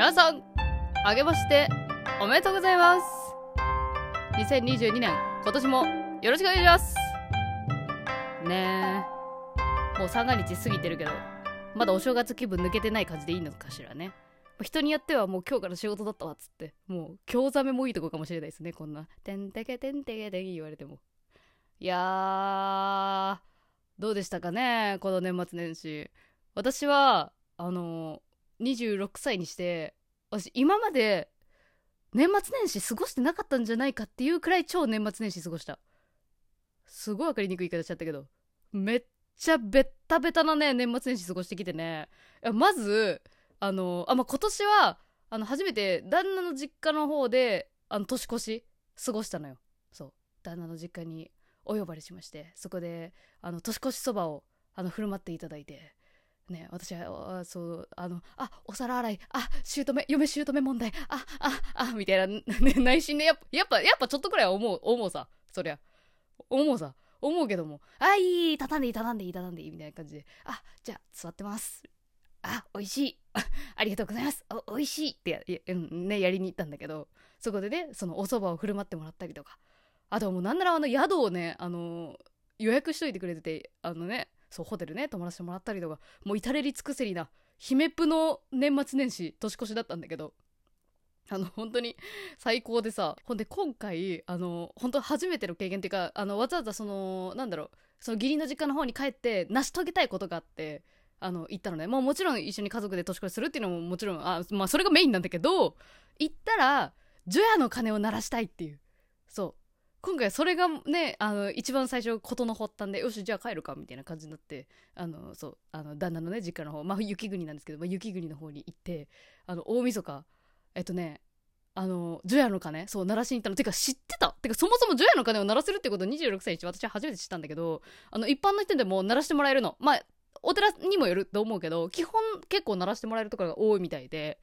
皆さん、あげまして、おめでとうございます。2022年、今年もよろしくお願いします。ねえ。もう三が日過ぎてるけど、まだお正月気分抜けてない感じでいいのかしらね。人によってはもう今日から仕事だったわっつって、もう今日ざめもいいとこかもしれないですね、こんな。てんてけてんてけてん言われても。いやー、どうでしたかね、この年末年始。私は、あの26歳にして私今まで年末年始過ごしてなかったんじゃないかっていうくらい超年末年始過ごした。すごい分かりにくい言い方しちゃったけど。めっちゃベッタベタなね年末年始過ごしてきてね。いやまずあのあ、まあ、今年はあの初めて旦那の実家の方であの年越し過ごしたのよ。そう。旦那の実家にお呼ばれしましてそこであの年越しそばをあの振る舞っていただいて。ね、私は、そう、あの、あ、お皿洗い、あ、姑、嫁姑問題、あ、あ、あ、みたいな、ね、内心で、やっぱ、やっぱ、やっぱちょっとくらいは思う、思うさ、そりゃ。思うさ、思うけども、あ、いい、畳んでいい、畳んでいい、畳んでいい、みたいな感じで、あ、じゃあ、座ってます。あ、美味しい。ありがとうございます。お、美味しいってや、やね、やりに行ったんだけど、そこでね、そのお蕎麦を振る舞ってもらったりとか、あともうなんならあの宿をね、あの予約しといてくれてて、あのね、そうホテルね泊まらせてもらったりとかもう至れり尽くせりな姫プの年末年始年越しだったんだけどあの本当に最高でさほんで今回あの本当初めての経験っていうかあのわざわざそのなんだろうその義理の実家の方に帰って成し遂げたいことがあってあの行ったのね。もうもちろん一緒に家族で年越しするっていうのももちろんあまあそれがメインなんだけど行ったら除夜の鐘を鳴らしたいっていう。そう。今回それがねあの一番最初事の発端でよしじゃあ帰るかみたいな感じになってあのそうあの旦那のね実家の方まあ雪国なんですけど、まあ、雪国の方に行ってあの大晦日えっとねあの除夜の鐘そう鳴らしに行ったの。てか知ってた？てかそもそも除夜の鐘を鳴らせるってことを26歳にして私は初めて知ったんだけどあの一般の人でも鳴らしてもらえるの。まあお寺にもよると思うけど基本結構鳴らしてもらえるところが多いみたいで。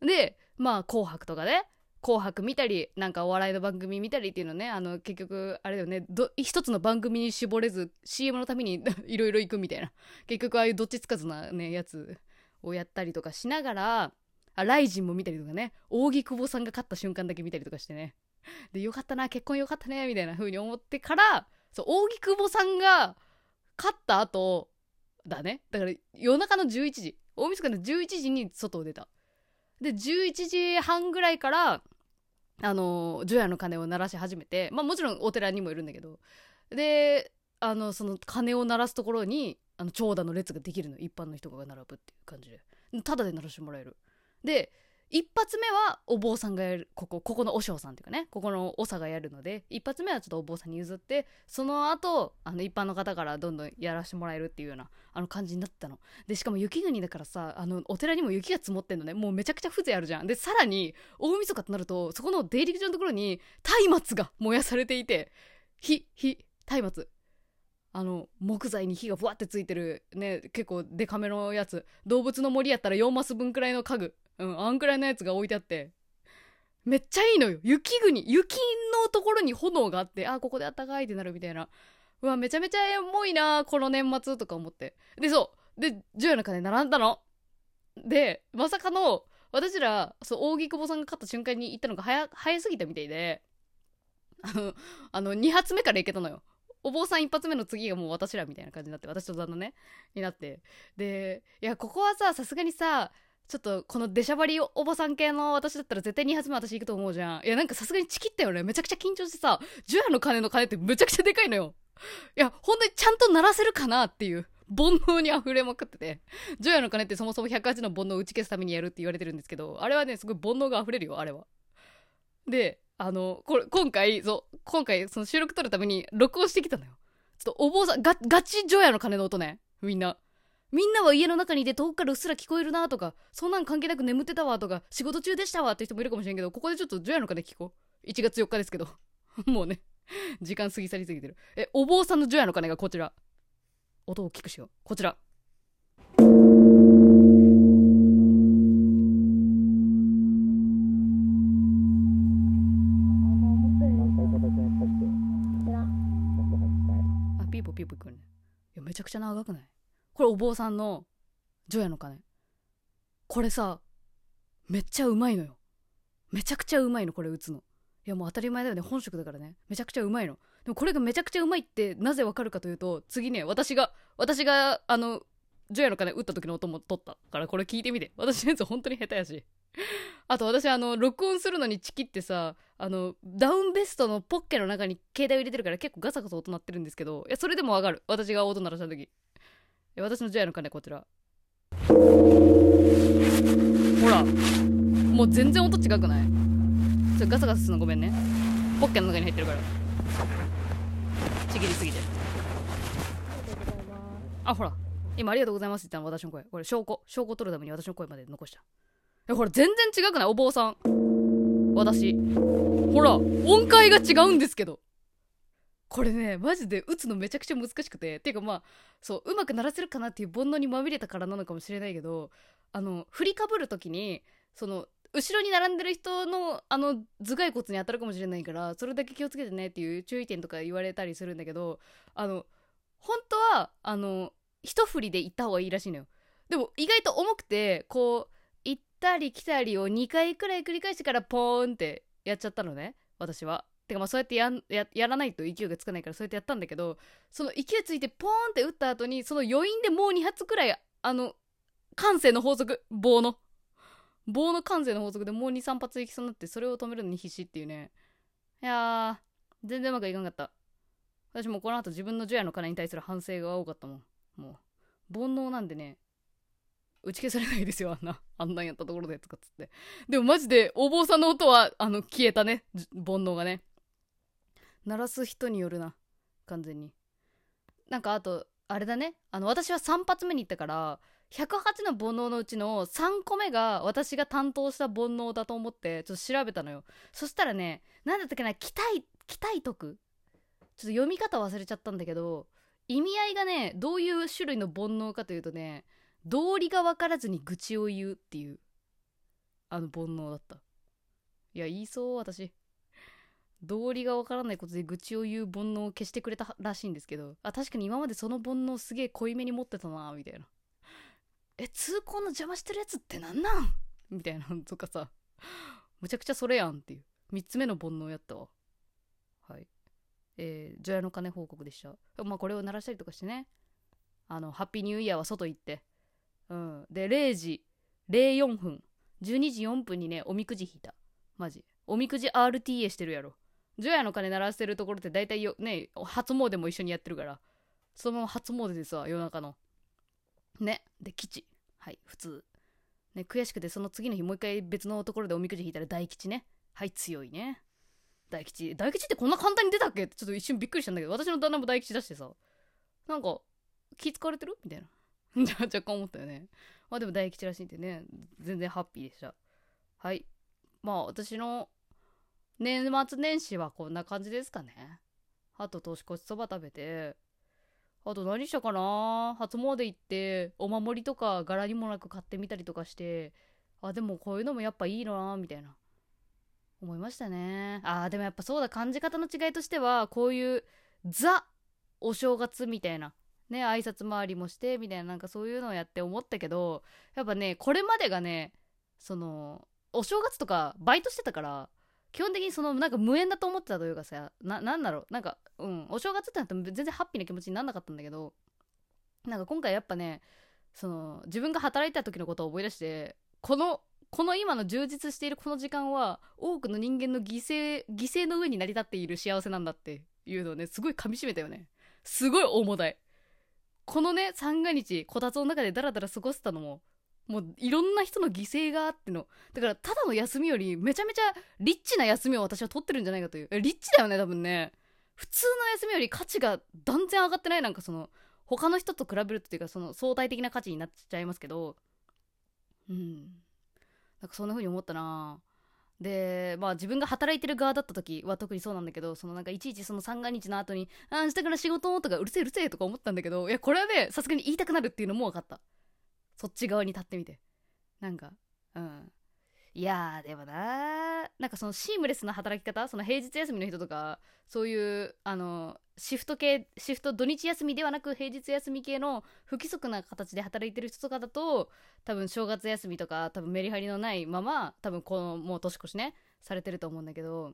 でまあ紅白とかで、紅白見たりなんかお笑いの番組見たりっていうのねあの結局あれだよね一つの番組に絞れず CM のために いろいろ行くみたいな。結局ああいうどっちつかずなねやつをやったりとかしながらあライジンも見たりとかね扇久保さんが勝った瞬間だけ見たりとかしてね。でよかったな結婚よかったねみたいな風に思ってからそう扇久保さんが勝った後だね。だから夜中の11時。大晦日の11時に外を出た。で11時半ぐらいからあの除夜の鐘を鳴らし始めてまあもちろんお寺にもいるんだけど。であのその鐘を鳴らすところにあの長蛇の列ができるの。一般の人が並ぶっていう感じで。ただで鳴らしてもらえる。で一発目はお坊さんがやるここここの和尚さんっていうかねここの長がやるので一発目はちょっとお坊さんに譲ってその後あの一般の方からどんどんやらしてもらえるっていうようなあの感じになったの。でしかも雪国だからさあのお寺にも雪が積もってんのね。もうめちゃくちゃ風情あるじゃん。でさらに大晦日となるとそこの出入り口のところに松明が燃やされていて火火松明。あの木材に火がふわってついてるね結構デカめのやつ。動物の森やったら4マス分くらいの家具。うんあんくらいのやつが置いてあって。めっちゃいいのよ。雪国雪のところに炎があってあここであったかいってなるみたいな。うわめちゃめちゃエモいなこの年末とか思って。でそう。で除夜の鐘並んだの。でまさかの私らそう扇久保さんが勝った瞬間に行ったのが早早すぎたみたいで。あのあの2発目から行けたのよ。お坊さん一発目の次がもう私らみたいな感じになって私と旦那ね。になって。でいやここはささすがにさちょっとこの出しゃばりおばさん系の私だったら絶対2発目私行くと思うじゃん。いやなんかさすがにチキったよね。めちゃくちゃ緊張してさ除夜の鐘の鐘ってめちゃくちゃでかいのよ。いや本当にちゃんと鳴らせるかなっていう。煩悩に溢れまくってて。除夜の鐘ってそもそも108の煩悩を打ち消すためにやるって言われてるんですけどあれはねすごい煩悩が溢れるよあれは。であのこれ今回そう今回その収録撮るために録音してきたのよ。ちょっとお坊さんガガチ除夜の鐘の音ねみんな。みんなは家の中にいて遠くからうっすら聞こえるなとかそんなん関係なく眠ってたわとか仕事中でしたわって人もいるかもしれんけどここでちょっと除夜の鐘聞こう。1月4日ですけど。もうね時間過ぎ去りすぎてる。えお坊さんの除夜の鐘がこちら。音を大きくしよう。こちら。あピーポーピーポーくるね。いやめちゃくちゃ長くない？これお坊さんの除夜の鐘。これさめっちゃうまいのよ。めちゃくちゃうまいのこれ打つの。いやもう当たり前だよね。本職だからね。めちゃくちゃうまいの。でもこれがめちゃくちゃうまいってなぜわかるかというと次ね私が私があのジョヤの鐘打った時の音も取ったからこれ聞いてみて。私のやつ 本当に下手やし。あと私あの録音するのにチキってさあのダウンベストのポッケの中に携帯を入れてるから結構ガサガサ音鳴ってるんですけどいやそれでもわかる。私が音鳴らした時。私のジョヤの鐘こちら。ほら。もう全然音違くない？ちょガサガサするのごめんね。ポッケの中に入ってるから。ちぎりすぎて。あほら。今ありがとうございますって言ったの私の声。これ証拠。証拠取るために私の声まで残した。えほら全然違くない？お坊さん。私。ほら。音階が違うんですけど。これねマジで打つのめちゃくちゃ難しくて。っていうかまあそううまく鳴らせるかなっていう煩悩にまみれたからなのかもしれないけどあの振りかぶる時にその後ろに並んでる人のあの頭蓋骨に当たるかもしれないからそれだけ気をつけてねっていう注意点とか言われたりするんだけどあの本当はあの一振りで行った方がいいらしいのよ。でも意外と重くてこう行ったり来たりを2回くらい繰り返してからポーンってやっちゃったのね私は。てかまあそうやってやややらないと勢いがつかないからそうやってやったんだけどその勢いついてポーンって打った後にその余韻でもう2発くらいあの感性の法則棒の棒の感性の法則でもう23発いきそうになってそれを止めるのに必死っていうね。いやー全然うまくいかんかった。私もこの後自分の除夜の鐘に対する反省が多かったもん。もう煩悩なんでね打ち消されないですよあんなあんなんやったところでとかっつって。でもマジでお坊さんの音はあの消えたね煩悩がね。鳴らす人によるな。完全に。なんかあとあれだね。あの私は3発目に行ったから108の煩悩のうちの3個目が私が担当した煩悩だと思ってちょっと調べたのよ。そしたらね何だったっけな期待期待徳ちょっと読み方忘れちゃったんだけど意味合いがねどういう種類の煩悩かというとね道理が分からずに愚痴を言うっていうあの煩悩だった。いや言いそう私。道理が分からないことで愚痴を言う煩悩を消してくれたらしいんですけどあ確かに今までその煩悩すげえ濃いめに持ってたなみたいな。え通行の邪魔してるやつってなんなん？みたいなのとかさ。むちゃくちゃそれやんっていう。3つ目の煩悩やったわ。はい。えー、除夜の鐘報告でした。まあこれを鳴らしたりとかしてね。あのハッピーニューイヤーは外行って。うん。で0時04分。12時4分にねおみくじ引いた。マジ。おみくじ RTA してるやろ。除夜の鐘鳴らしてるところって大体よね初詣も一緒にやってるから。そのまま初詣でさ夜中の。ね。で吉。はい普通。ね悔しくてその次の日もう一回別のところでおみくじ引いたら大吉ね。はい強いね。大吉。大吉ってこんな簡単に出たっけ？ってちょっと一瞬びっくりしたんだけど私の旦那も大吉出してさ。なんか気使われてる？みたいな。若干思ったよね。まあでも大吉らしいんでね。全然ハッピーでした。はい。まあ私の年末年始はこんな感じですかね。あと年越しそば食べて。あと何したかな。初詣行ってお守りとか柄にもなく買ってみたりとかして。あでもこういうのもやっぱいいなみたいな。思いましたね。あーでもやっぱそうだ。感じ方の違いとしてはこういうザお正月みたいな。ね挨拶回りもしてみたいななんかそういうのをやって思ったけどやっぱねこれまでがねそのお正月とかバイトしてたから基本的にそのなんか無縁だと思ってたというかさななんだろう。なんかうん。お正月ってなっても全然ハッピーな気持ちになんなかったんだけどなんか今回やっぱねその自分が働いた時のことを思い出してこのこの今の充実しているこの時間は多くの人間の犠牲犠牲の上に成り立っている幸せなんだっていうのをねすごい噛みしめたよね。すごい重たいこのね三が日こたつの中でダラダラ過ごせたのももういろんな人の犠牲があってのだからただの休みよりめちゃめちゃリッチな休みを私は取ってるんじゃないかという。えリッチだよね多分ね。普通の休みより価値が断然上がってないなんかその他の人と比べるとっていうかその相対的な価値になっちゃいますけど。うん。なんかそんな風に思ったな。でまあ自分が働いてる側だった時は特にそうなんだけどそのなんかいちいちその三が日の後に「あ明日から仕事」とか「うるせえうるせえ」とか思ったんだけどいやこれはねさすがに言いたくなるっていうのも分かった。そっち側に立ってみて。なんかうん。いやーでもなー。なんかそのシームレスな働き方その平日休みの人とかそういうあのシフト系シフト土日休みではなく平日休み系の不規則な形で働いてる人とかだと多分正月休みとか多分メリハリのないまま多分このもう年越しねされてると思うんだけど。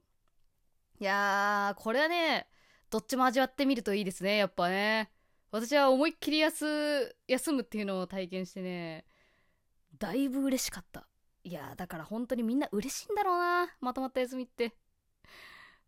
いやーこれはねどっちも味わってみるといいですねやっぱね。私は思いっきり休むっていうのを体験してねだいぶ嬉しかった。いやだから本当にみんな嬉しいんだろうなまとまった休みって。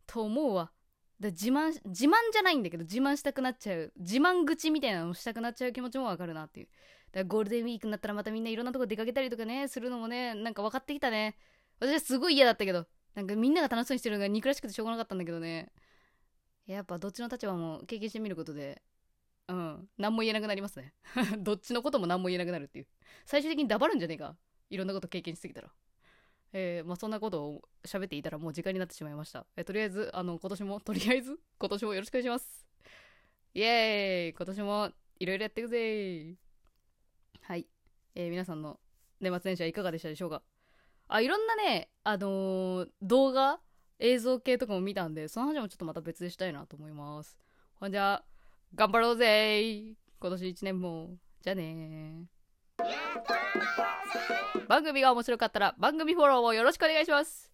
と思うわ。で自慢自慢じゃないんだけど自慢したくなっちゃう。自慢口みたいなのをしたくなっちゃう気持ちもわかるなっていう。だからゴールデンウィークになったらまたみんないろんなとこ出かけたりとかねするのもねなんか分かってきたね。私はすごい嫌だったけどなんかみんなが楽しそうにしてるのが憎らしくてしょうがなかったんだけどね。やっぱどっちの立場も経験してみることでうん何も言えなくなりますね どっちのことも何も言えなくなるっていう最終的に黙るんじゃねえかいろんなこと経験しすぎたら。えー、まあ、そんなことを喋っていたらもう時間になってしまいました。えー、とりあえず、あの、今年も、とりあえず、今年もよろしくお願いします。イエーイ今年もいろいろやっていくぜはい。えー、皆さんの年末年始はいかがでしたでしょうかあ、いろんなね、あのー、動画映像系とかも見たんで、その話もちょっとまた別でしたいなと思います。ほんじゃ、頑張ろうぜ今年1年も。じゃあね。番組が面白かったら番組フォローをよろしくお願いします